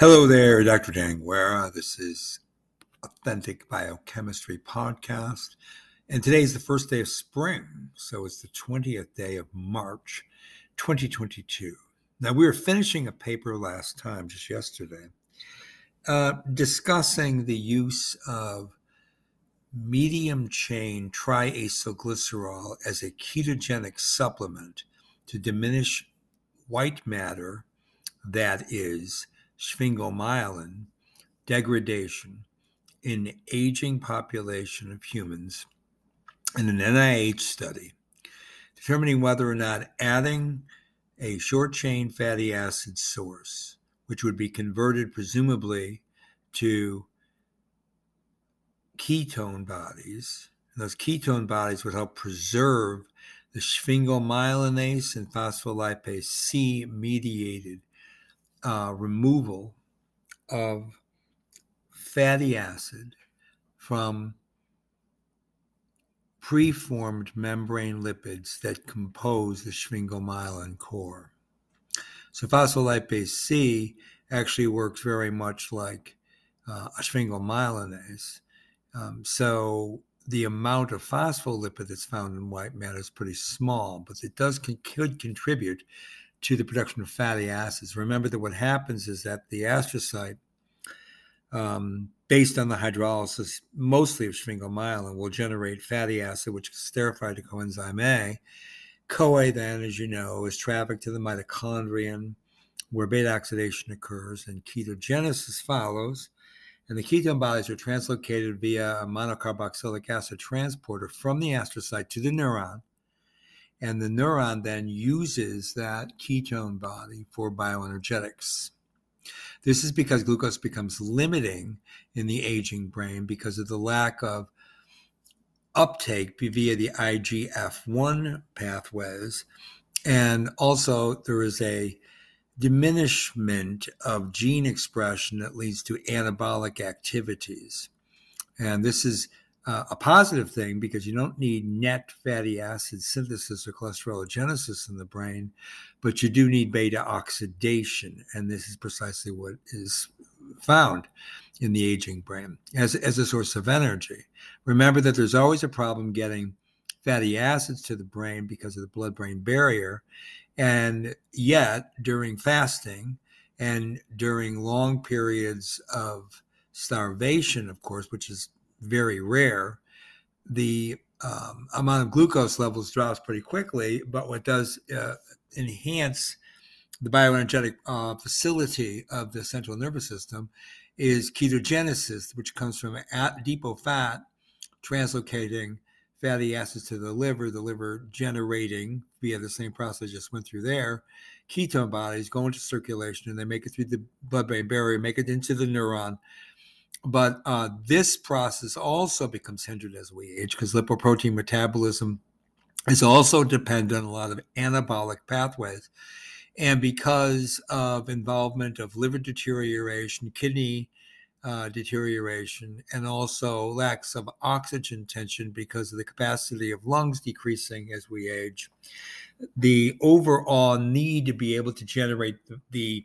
Hello there, Dr. Dan Guerra. This is Authentic Biochemistry Podcast. And today is the first day of spring. So it's the 20th day of March, 2022. Now, we were finishing a paper last time, just yesterday, uh, discussing the use of medium chain triacylglycerol as a ketogenic supplement to diminish white matter that is sphingomyelin degradation in aging population of humans in an NIH study determining whether or not adding a short chain fatty acid source, which would be converted presumably to ketone bodies, and those ketone bodies would help preserve the sphingomyelinase and phospholipase C mediated uh, removal of fatty acid from preformed membrane lipids that compose the sphingomyelin core. So phospholipase C actually works very much like uh, a sphingomyelinase. Um, so the amount of phospholipid that's found in white matter is pretty small, but it does con- could contribute to the production of fatty acids. Remember that what happens is that the astrocyte, um, based on the hydrolysis mostly of sphingomyelin, will generate fatty acid, which is esterified to coenzyme A. CoA, then, as you know, is trafficked to the mitochondrion where beta oxidation occurs and ketogenesis follows. And the ketone bodies are translocated via a monocarboxylic acid transporter from the astrocyte to the neuron and the neuron then uses that ketone body for bioenergetics. This is because glucose becomes limiting in the aging brain because of the lack of uptake via the IGF 1 pathways. And also, there is a diminishment of gene expression that leads to anabolic activities. And this is uh, a positive thing because you don't need net fatty acid synthesis or cholesterologenesis in the brain, but you do need beta oxidation. And this is precisely what is found in the aging brain as, as a source of energy. Remember that there's always a problem getting fatty acids to the brain because of the blood brain barrier. And yet, during fasting and during long periods of starvation, of course, which is very rare, the um, amount of glucose levels drops pretty quickly. But what does uh, enhance the bioenergetic uh, facility of the central nervous system is ketogenesis, which comes from depot fat translocating fatty acids to the liver, the liver generating via the same process I just went through there, ketone bodies go into circulation and they make it through the blood brain barrier, make it into the neuron, but uh, this process also becomes hindered as we age because lipoprotein metabolism is also dependent on a lot of anabolic pathways. And because of involvement of liver deterioration, kidney uh, deterioration, and also lacks of oxygen tension because of the capacity of lungs decreasing as we age, the overall need to be able to generate the, the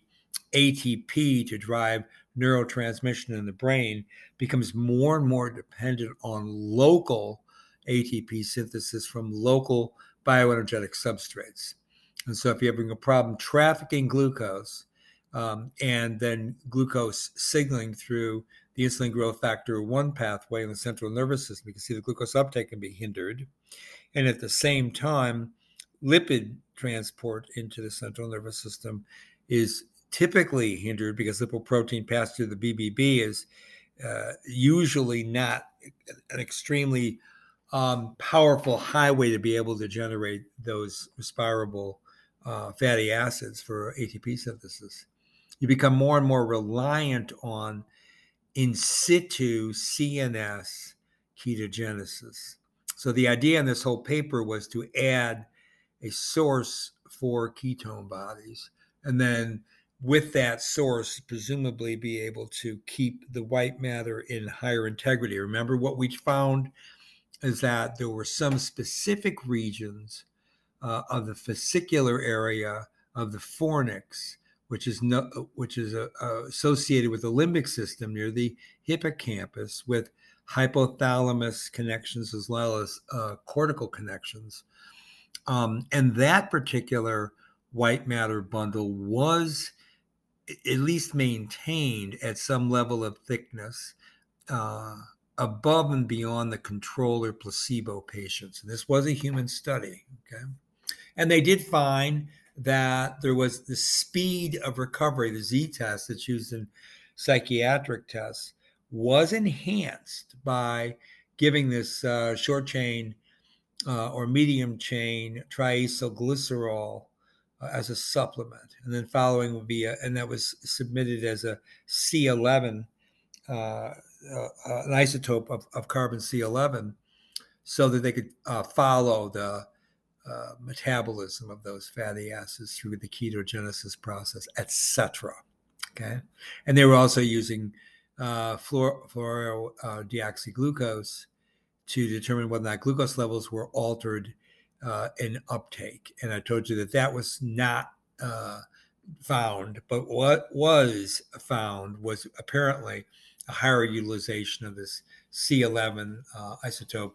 ATP to drive neurotransmission in the brain becomes more and more dependent on local ATP synthesis from local bioenergetic substrates. And so, if you're having a problem trafficking glucose um, and then glucose signaling through the insulin growth factor 1 pathway in the central nervous system, you can see the glucose uptake can be hindered. And at the same time, lipid transport into the central nervous system is typically hindered because lipoprotein passed through the BBB is uh, usually not an extremely um, powerful highway to be able to generate those respirable uh, fatty acids for ATP synthesis. You become more and more reliant on in situ CNS ketogenesis. So the idea in this whole paper was to add a source for ketone bodies and then with that source, presumably be able to keep the white matter in higher integrity. Remember, what we found is that there were some specific regions uh, of the fascicular area of the fornix which is no, which is uh, associated with the limbic system near the hippocampus, with hypothalamus connections as well as uh, cortical connections. Um, and that particular white matter bundle was at least maintained at some level of thickness uh, above and beyond the control or placebo patients. And this was a human study. Okay. And they did find that there was the speed of recovery, the Z test that's used in psychiatric tests, was enhanced by giving this uh, short chain uh, or medium chain triacylglycerol as a supplement. And then following would be, a, and that was submitted as a C11, uh, uh, an isotope of, of, carbon C11, so that they could uh, follow the uh, metabolism of those fatty acids through the ketogenesis process, etc. Okay, and they were also using uh, fluor- fluorodeoxyglucose to determine whether or not glucose levels were altered uh, uptake. And I told you that that was not uh, found, but what was found was apparently a higher utilization of this C11 uh, isotope,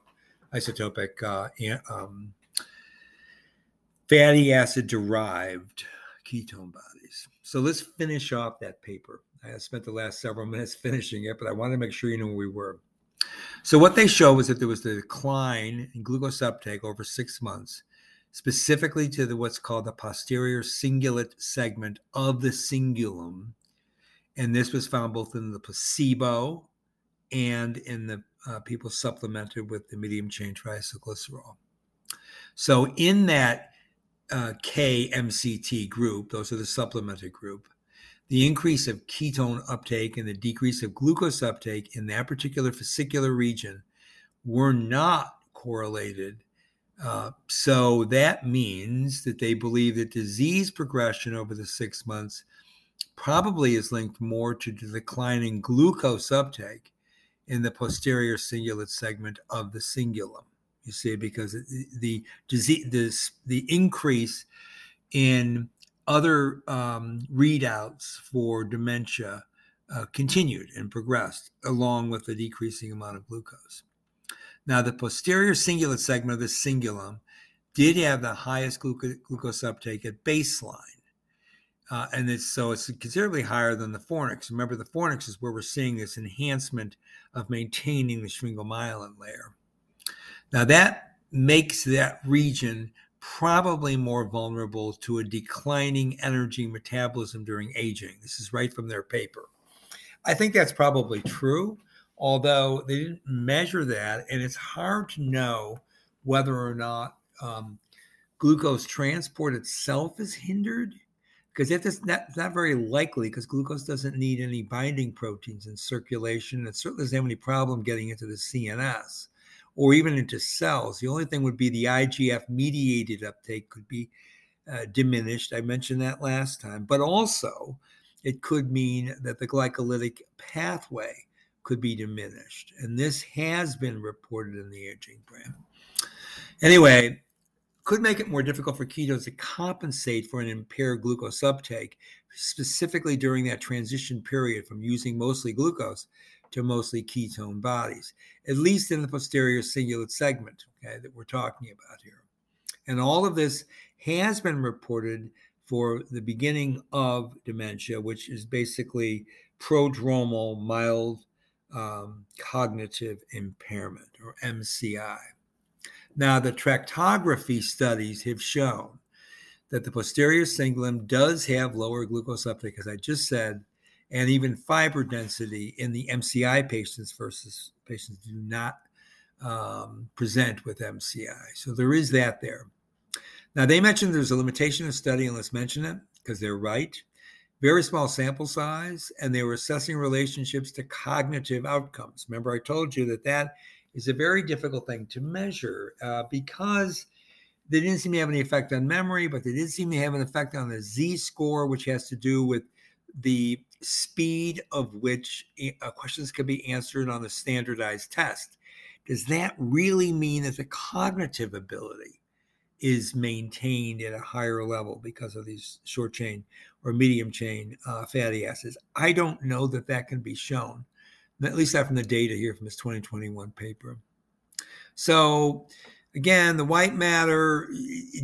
isotopic uh, um, fatty acid derived ketone bodies. So let's finish off that paper. I spent the last several minutes finishing it, but I wanted to make sure you know where we were. So what they show was that there was a decline in glucose uptake over six months, specifically to the what's called the posterior cingulate segment of the cingulum, and this was found both in the placebo and in the uh, people supplemented with the medium chain triacylglycerol. So in that uh, KMCT group, those are the supplemented group, the increase of ketone uptake and the decrease of glucose uptake in that particular fascicular region were not correlated. Uh, so that means that they believe that disease progression over the six months probably is linked more to the declining glucose uptake in the posterior cingulate segment of the cingulum. You see, because the disease, the, the increase in other um, readouts for dementia uh, continued and progressed along with the decreasing amount of glucose. Now, the posterior cingulate segment of the cingulum did have the highest glucose uptake at baseline. Uh, and it's, so it's considerably higher than the fornix. Remember, the fornix is where we're seeing this enhancement of maintaining the sphingomyelin layer. Now, that makes that region probably more vulnerable to a declining energy metabolism during aging. This is right from their paper. I think that's probably true, although they didn't measure that, and it's hard to know whether or not um, glucose transport itself is hindered because that's not, not very likely because glucose doesn't need any binding proteins in circulation. It certainly doesn't have any problem getting into the CNS or even into cells. The only thing would be the IGF mediated uptake could be uh, diminished. I mentioned that last time, but also it could mean that the glycolytic pathway could be diminished. And this has been reported in the aging brain. Anyway, could make it more difficult for ketones to compensate for an impaired glucose uptake, specifically during that transition period from using mostly glucose to mostly ketone bodies, at least in the posterior cingulate segment okay, that we're talking about here. And all of this has been reported for the beginning of dementia, which is basically prodromal mild um, cognitive impairment or MCI. Now, the tractography studies have shown that the posterior cingulum does have lower glucose uptake, as I just said, and even fiber density in the MCI patients versus patients who do not um, present with MCI. So there is that there. Now, they mentioned there's a limitation of study, and let's mention it because they're right. Very small sample size, and they were assessing relationships to cognitive outcomes. Remember, I told you that that is a very difficult thing to measure uh, because they didn't seem to have any effect on memory, but they did seem to have an effect on the Z score, which has to do with the speed of which questions can be answered on the standardized test. Does that really mean that the cognitive ability is maintained at a higher level because of these short chain or medium chain uh, fatty acids. I don't know that that can be shown, at least not from the data here from this 2021 paper. So, again, the white matter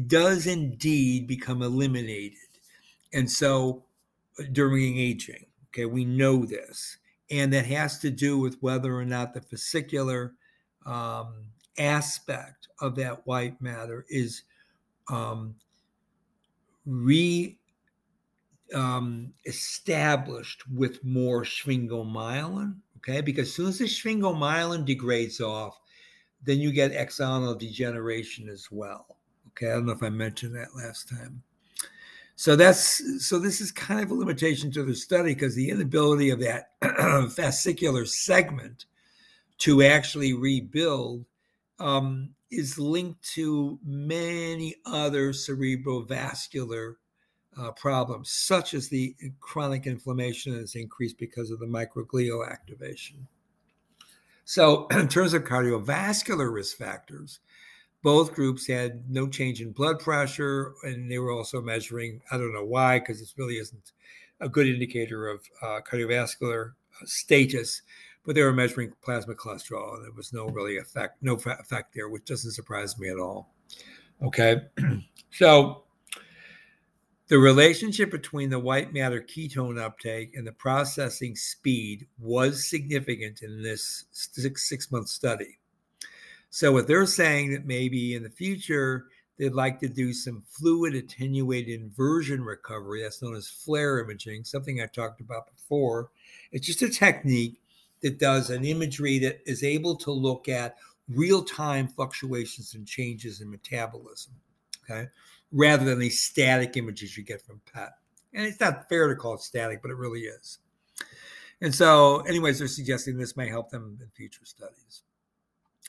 does indeed become eliminated. And so, during aging, okay, we know this. And that has to do with whether or not the fascicular um, aspect of that white matter is um, re um, established with more sphingomyelin. Okay, because as soon as the sphingomyelin degrades off, then you get axonal degeneration as well. Okay, I don't know if I mentioned that last time. So that's so this is kind of a limitation to the study because the inability of that fascicular segment to actually rebuild um, is linked to many other cerebrovascular uh, problems, such as the chronic inflammation that is increased because of the microglial activation. So, in terms of cardiovascular risk factors, both groups had no change in blood pressure, and they were also measuring. I don't know why, because this really isn't a good indicator of uh, cardiovascular uh, status, but they were measuring plasma cholesterol, and there was no really effect, no effect there, which doesn't surprise me at all. Okay, so the relationship between the white matter ketone uptake and the processing speed was significant in this six, six month study. So, what they're saying that maybe in the future they'd like to do some fluid attenuated inversion recovery, that's known as FLAIR imaging, something I talked about before. It's just a technique that does an imagery that is able to look at real time fluctuations and changes in metabolism. Okay rather than the static images you get from PET. And it's not fair to call it static, but it really is. And so, anyways, they're suggesting this may help them in future studies.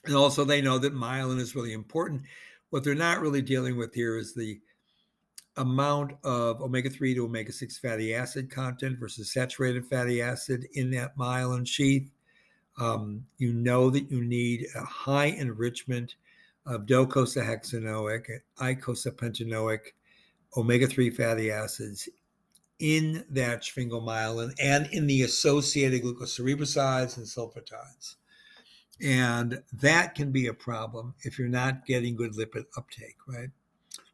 And also, they know that myelin is really important. What they're not really dealing with here is the amount of omega 3 to omega 6 fatty acid content versus saturated fatty acid in that myelin sheath. Um, you know that you need a high enrichment of docosahexaenoic, eicosapentaenoic, omega-3 fatty acids in that sphingomyelin and in the associated glucocerebrosides and sulfatides. And that can be a problem if you're not getting good lipid uptake, right?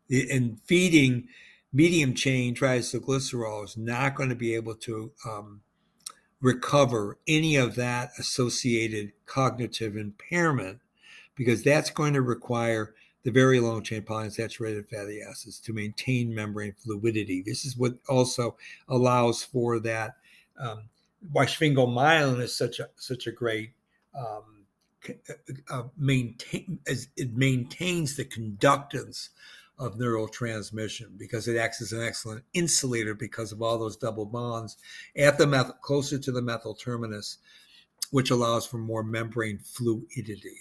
And feeding medium chain triacylglycerol is not going to be able to um, recover any of that associated cognitive impairment because that's going to require the very long chain polyunsaturated fatty acids to maintain membrane fluidity. This is what also allows for that. Um, why sphingomyelin is such a such a great um, uh, maintain as it maintains the conductance of neurotransmission because it acts as an excellent insulator because of all those double bonds at the methyl closer to the methyl terminus, which allows for more membrane fluidity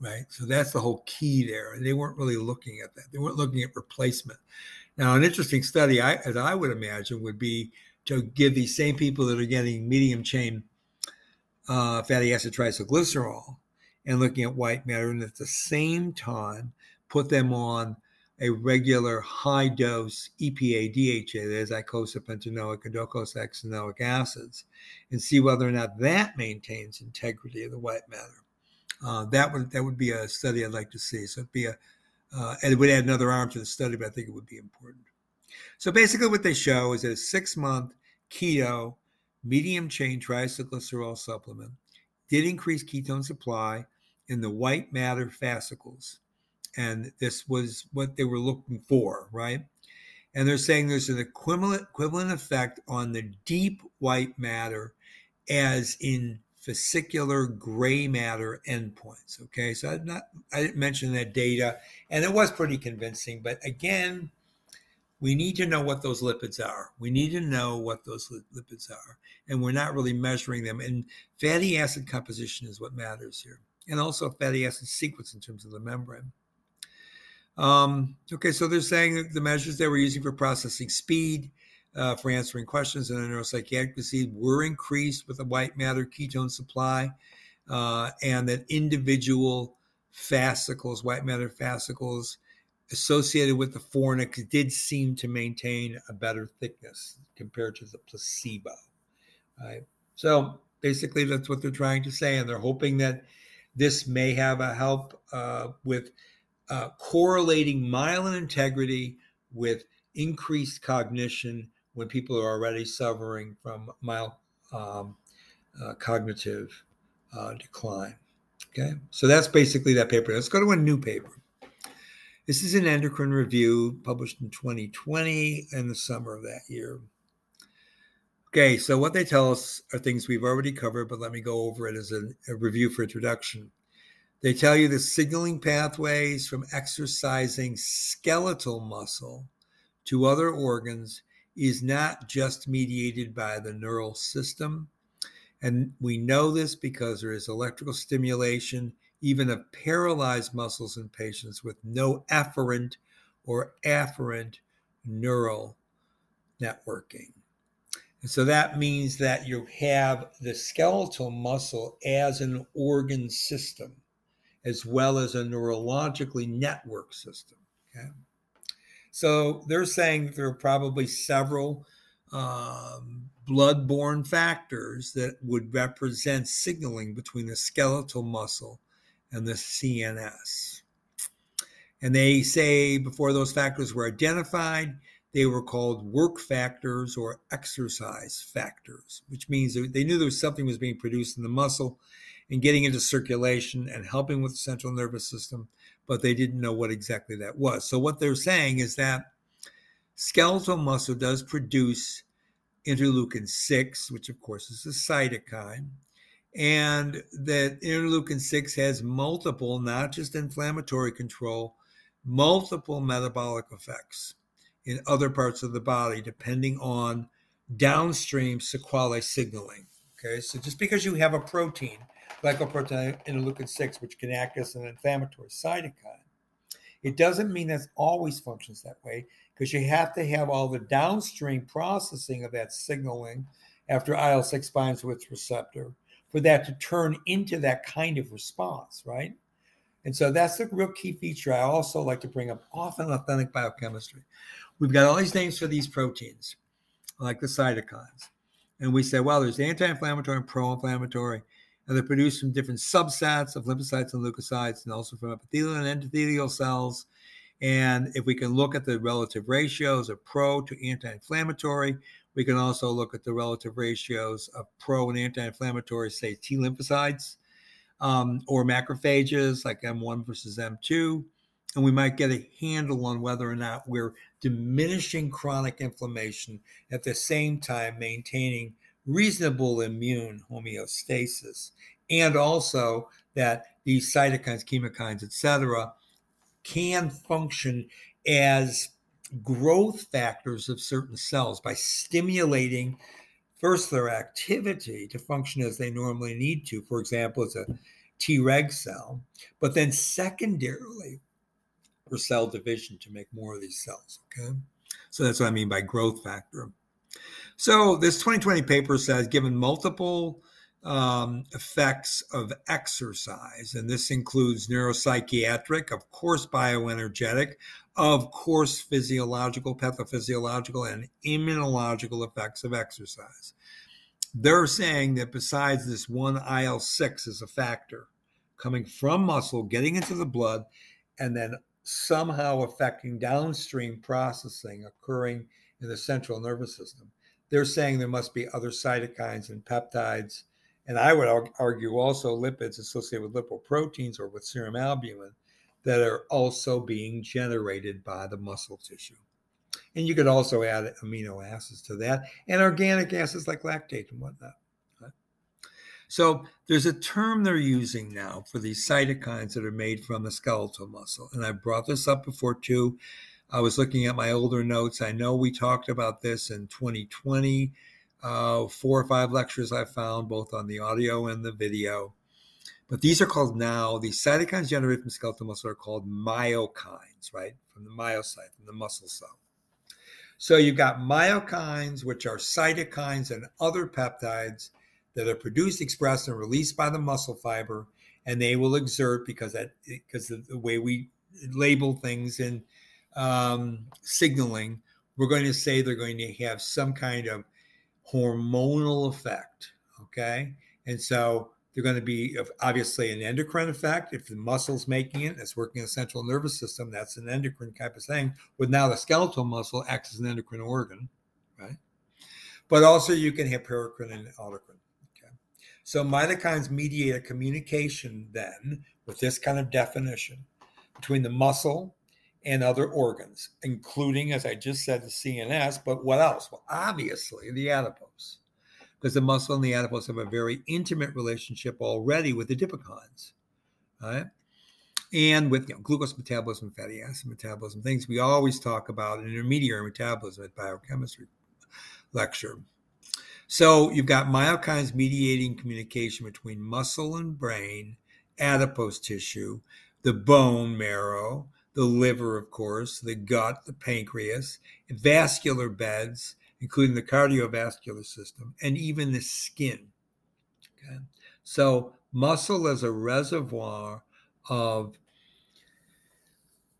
right? So that's the whole key there. And they weren't really looking at that. They weren't looking at replacement. Now, an interesting study, I, as I would imagine, would be to give these same people that are getting medium chain uh, fatty acid triacylglycerol and looking at white matter, and at the same time put them on a regular high dose EPA DHA, that is icosapentaenoic and docosahexaenoic acids, and see whether or not that maintains integrity of the white matter. Uh, that would that would be a study I'd like to see. So it'd be a uh, and it would add another arm to the study, but I think it would be important. So basically, what they show is that a six month keto medium chain triacylglycerol supplement did increase ketone supply in the white matter fascicles. And this was what they were looking for, right? And they're saying there's an equivalent equivalent effect on the deep white matter as in fascicular gray matter endpoints. Okay, so I not I didn't mention that data, and it was pretty convincing. But again, we need to know what those lipids are. We need to know what those lipids are, and we're not really measuring them. And fatty acid composition is what matters here, and also fatty acid sequence in terms of the membrane. Um, okay, so they're saying that the measures they were using for processing speed uh, for answering questions in a neuropsychiatric disease were increased with a white matter ketone supply, uh, and that individual fascicles, white matter fascicles, associated with the fornix did seem to maintain a better thickness compared to the placebo. Right. So basically, that's what they're trying to say, and they're hoping that this may have a help uh, with uh, correlating myelin integrity with increased cognition when people are already suffering from mild um, uh, cognitive uh, decline. Okay, so that's basically that paper. Let's go to a new paper. This is an endocrine review published in 2020 in the summer of that year. Okay, so what they tell us are things we've already covered, but let me go over it as a, a review for introduction. They tell you the signaling pathways from exercising skeletal muscle to other organs is not just mediated by the neural system. And we know this because there is electrical stimulation, even of paralyzed muscles in patients with no efferent or afferent neural networking. And so that means that you have the skeletal muscle as an organ system, as well as a neurologically network system. Okay? So they're saying there are probably several um, blood-borne factors that would represent signaling between the skeletal muscle and the CNS. And they say before those factors were identified, they were called work factors or exercise factors, which means they knew there was something was being produced in the muscle and getting into circulation and helping with the central nervous system but they didn't know what exactly that was. So what they're saying is that skeletal muscle does produce interleukin 6, which of course is a cytokine, and that interleukin 6 has multiple, not just inflammatory control, multiple metabolic effects in other parts of the body, depending on downstream sequelae signaling. Okay, so just because you have a protein glycoprotein interleukin 6, which can act as an inflammatory cytokine. It doesn't mean that always functions that way because you have to have all the downstream processing of that signaling after IL 6 binds to its receptor for that to turn into that kind of response, right? And so that's the real key feature I also like to bring up often authentic biochemistry. We've got all these names for these proteins, like the cytokines. And we say, well, there's anti inflammatory and pro inflammatory and they're produced from different subsets of lymphocytes and leukocytes, and also from epithelial and endothelial cells. And if we can look at the relative ratios of pro to anti inflammatory, we can also look at the relative ratios of pro and anti inflammatory, say T lymphocytes um, or macrophages like M1 versus M2. And we might get a handle on whether or not we're diminishing chronic inflammation at the same time maintaining reasonable immune homeostasis, and also that these cytokines, chemokines, etc., can function as growth factors of certain cells by stimulating first their activity to function as they normally need to, for example, as a Treg cell, but then secondarily for cell division to make more of these cells. Okay. So that's what I mean by growth factor. So this 2020 paper says given multiple um, effects of exercise, and this includes neuropsychiatric, of course, bioenergetic, of course, physiological, pathophysiological, and immunological effects of exercise. They're saying that besides this one IL 6 is a factor coming from muscle, getting into the blood, and then somehow affecting downstream processing occurring in the central nervous system they're saying there must be other cytokines and peptides. And I would argue also lipids associated with lipoproteins or with serum albumin that are also being generated by the muscle tissue. And you could also add amino acids to that and organic acids like lactate and whatnot. So there's a term they're using now for these cytokines that are made from the skeletal muscle. And I brought this up before too. I was looking at my older notes. I know we talked about this in 2020. Uh, four or five lectures I found, both on the audio and the video. But these are called now, these cytokines generated from skeletal muscle are called myokines, right? From the myocyte, from the muscle cell. So you've got myokines, which are cytokines and other peptides that are produced, expressed, and released by the muscle fiber, and they will exert because that because of the way we label things in um, signaling, we're going to say they're going to have some kind of hormonal effect. Okay. And so they're going to be obviously an endocrine effect. If the muscle's making it, it's working in the central nervous system, that's an endocrine type of thing. With now the skeletal muscle acts as an endocrine organ, right? But also you can have paracrine and autocrine. Okay. So mitokines mediate a communication then with this kind of definition between the muscle and other organs, including, as I just said, the CNS. But what else? Well, obviously the adipose because the muscle and the adipose have a very intimate relationship already with the adipokines, right? And with you know, glucose metabolism, fatty acid metabolism, things we always talk about in intermediary metabolism at biochemistry lecture. So you've got myokines mediating communication between muscle and brain, adipose tissue, the bone marrow, the liver, of course, the gut, the pancreas, vascular beds, including the cardiovascular system and even the skin. Okay? So, muscle is a reservoir of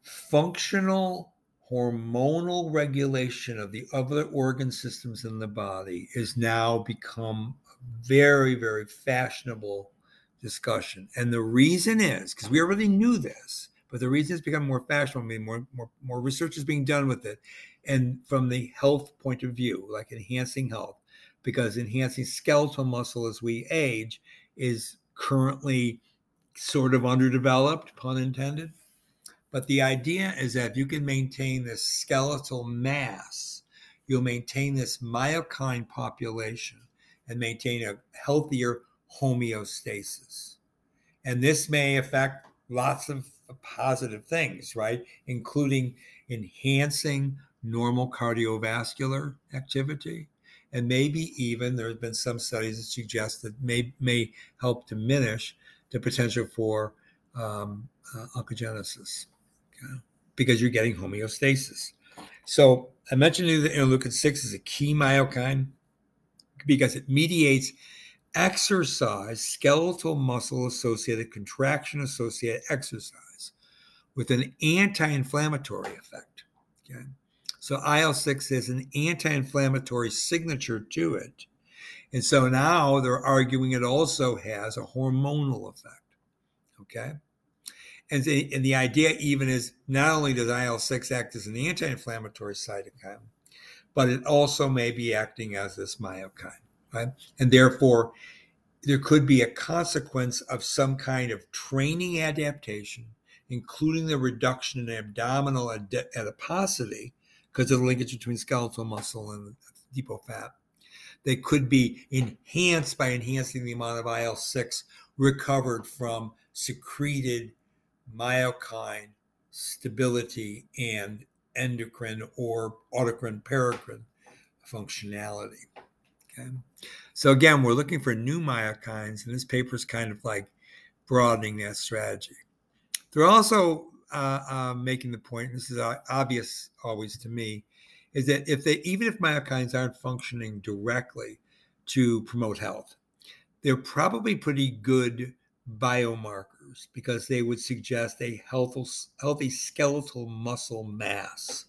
functional hormonal regulation of the other organ systems in the body is now become a very very fashionable discussion and the reason is because we already knew this but the reason it's become more fashionable I mean, more, more more research is being done with it and from the health point of view, like enhancing health, because enhancing skeletal muscle as we age is currently sort of underdeveloped, pun intended. But the idea is that if you can maintain this skeletal mass, you'll maintain this myokine population and maintain a healthier homeostasis. And this may affect lots of positive things, right? Including enhancing normal cardiovascular activity. And maybe even there have been some studies that suggest that may, may help diminish the potential for um, uh, oncogenesis okay? because you're getting homeostasis. So I mentioned that interleukin 6 is a key myokine because it mediates exercise, skeletal muscle associated, contraction associated exercise with an anti inflammatory effect. Okay. So IL 6 has an anti inflammatory signature to it. And so now they're arguing it also has a hormonal effect. Okay. And the, and the idea even is not only does IL 6 act as an anti inflammatory cytokine, but it also may be acting as this myokine, right? And therefore, there could be a consequence of some kind of training adaptation, including the reduction in abdominal adiposity, because of the linkage between skeletal muscle and depot fat. They could be enhanced by enhancing the amount of IL 6 recovered from secreted myokine stability and endocrine or autocrine paracrine functionality. Okay. So again, we're looking for new myokines, and this paper is kind of like broadening that strategy. They're also uh, uh, making the point, this is obvious always to me, is that if they, even if myokines aren't functioning directly to promote health, they're probably pretty good biomarkers because they would suggest a healthy, healthy skeletal muscle mass.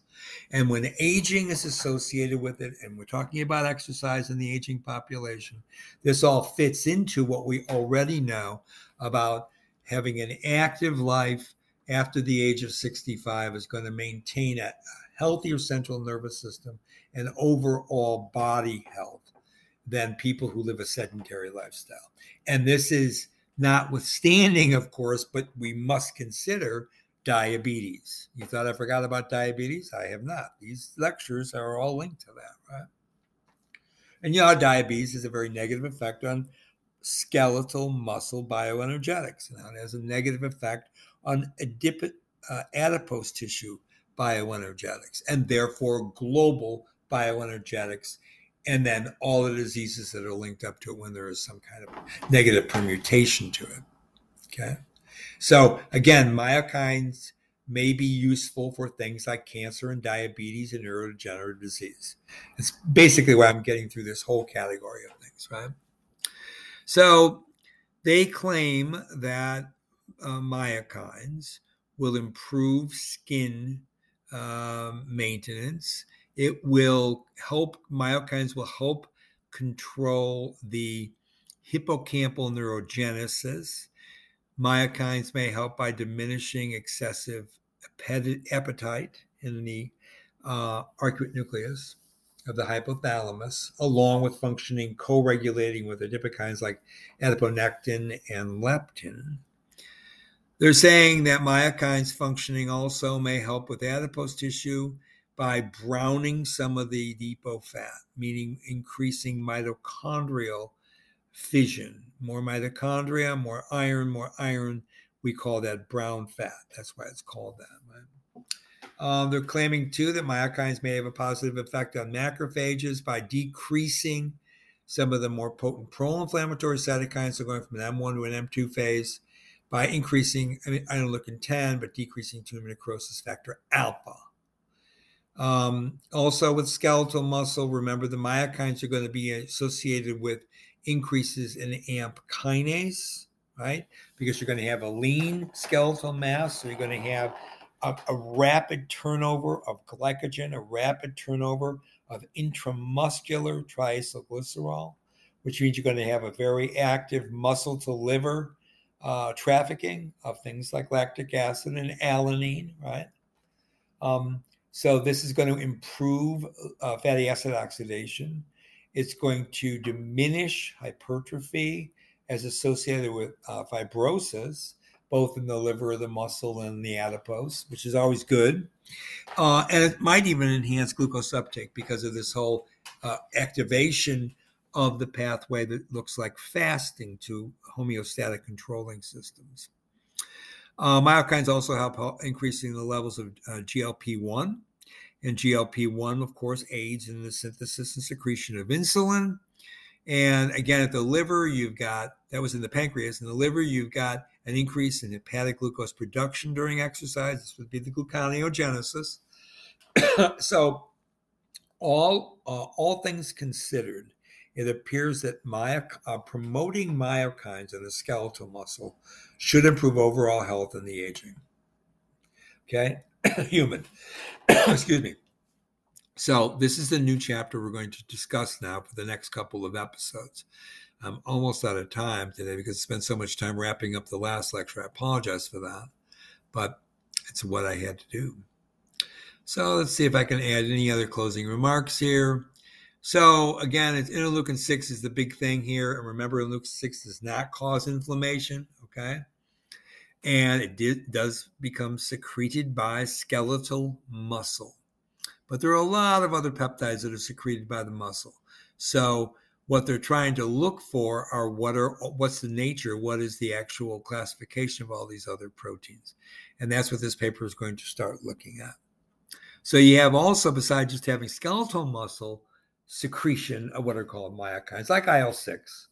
And when aging is associated with it, and we're talking about exercise in the aging population, this all fits into what we already know about having an active life after the age of 65 is going to maintain a healthier central nervous system and overall body health than people who live a sedentary lifestyle. And this is notwithstanding, of course, but we must consider diabetes. You thought I forgot about diabetes? I have not. These lectures are all linked to that, right? And you know, diabetes is a very negative effect on skeletal muscle bioenergetics. And it has a negative effect on adip- uh, adipose tissue bioenergetics and therefore global bioenergetics and then all the diseases that are linked up to it when there is some kind of negative permutation to it okay so again myokines may be useful for things like cancer and diabetes and neurodegenerative disease it's basically why i'm getting through this whole category of things right so they claim that uh, myokines will improve skin um, maintenance. It will help, myokines will help control the hippocampal neurogenesis. Myokines may help by diminishing excessive appetite in the uh, arcuate nucleus of the hypothalamus, along with functioning co regulating with adipokines like adiponectin and leptin. They're saying that myokines functioning also may help with adipose tissue by browning some of the depot fat, meaning increasing mitochondrial fission. More mitochondria, more iron, more iron. We call that brown fat. That's why it's called that. Um, they're claiming too that myokines may have a positive effect on macrophages by decreasing some of the more potent pro-inflammatory cytokines, so going from an M1 to an M2 phase by increasing, I mean, interleukin 10, but decreasing tumor necrosis factor alpha. Um, also, with skeletal muscle, remember the myokines are going to be associated with increases in AMP kinase, right? Because you're going to have a lean skeletal mass, so you're going to have a, a rapid turnover of glycogen, a rapid turnover of intramuscular triacylglycerol, which means you're going to have a very active muscle to liver uh, trafficking of things like lactic acid and alanine, right? Um, so this is going to improve uh, fatty acid oxidation. It's going to diminish hypertrophy as associated with uh, fibrosis, both in the liver, the muscle, and the adipose, which is always good. Uh, and it might even enhance glucose uptake because of this whole uh, activation of the pathway that looks like fasting to homeostatic controlling systems. Uh, myokines also help increasing the levels of uh, GLP 1. And GLP 1, of course, aids in the synthesis and secretion of insulin. And again, at the liver, you've got that was in the pancreas. In the liver, you've got an increase in hepatic glucose production during exercise. This would be the gluconeogenesis. so, all uh, all things considered, it appears that uh, promoting myokines in the skeletal muscle should improve overall health in the aging. Okay, human. Excuse me. So, this is the new chapter we're going to discuss now for the next couple of episodes. I'm almost out of time today because I spent so much time wrapping up the last lecture. I apologize for that, but it's what I had to do. So, let's see if I can add any other closing remarks here. So again, it's interleukin six is the big thing here, and remember, interleukin six does not cause inflammation. Okay, and it did, does become secreted by skeletal muscle, but there are a lot of other peptides that are secreted by the muscle. So what they're trying to look for are what are what's the nature, what is the actual classification of all these other proteins, and that's what this paper is going to start looking at. So you have also, besides just having skeletal muscle secretion of what are called myokines, like IL 6.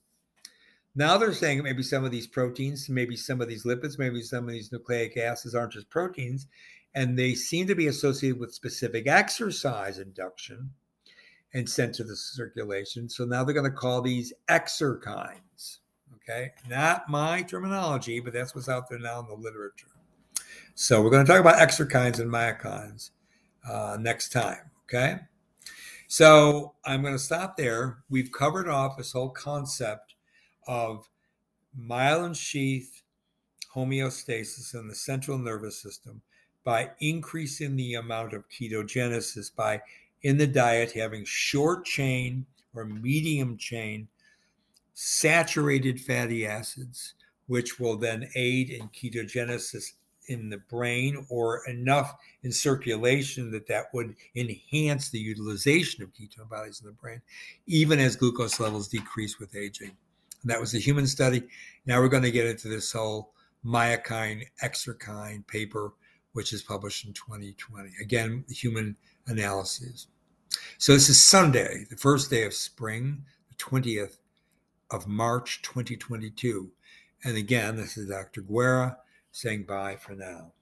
Now they're saying maybe some of these proteins, maybe some of these lipids, maybe some of these nucleic acids aren't just proteins, and they seem to be associated with specific exercise induction and sent to the circulation. So now they're going to call these exerkines. Okay, not my terminology, but that's what's out there now in the literature. So we're going to talk about exerkines and myokines uh, next time. Okay. So I'm going to stop there. We've covered off this whole concept of myelin sheath homeostasis in the central nervous system by increasing the amount of ketogenesis by in the diet having short chain or medium chain saturated fatty acids which will then aid in ketogenesis in the brain or enough in circulation that that would enhance the utilization of ketone bodies in the brain, even as glucose levels decrease with aging. And that was a human study. Now we're going to get into this whole myokine exerkine paper, which is published in 2020. Again, human analyses. So this is Sunday, the first day of spring, the 20th of March 2022. And again, this is Dr. Guerra saying bye for now.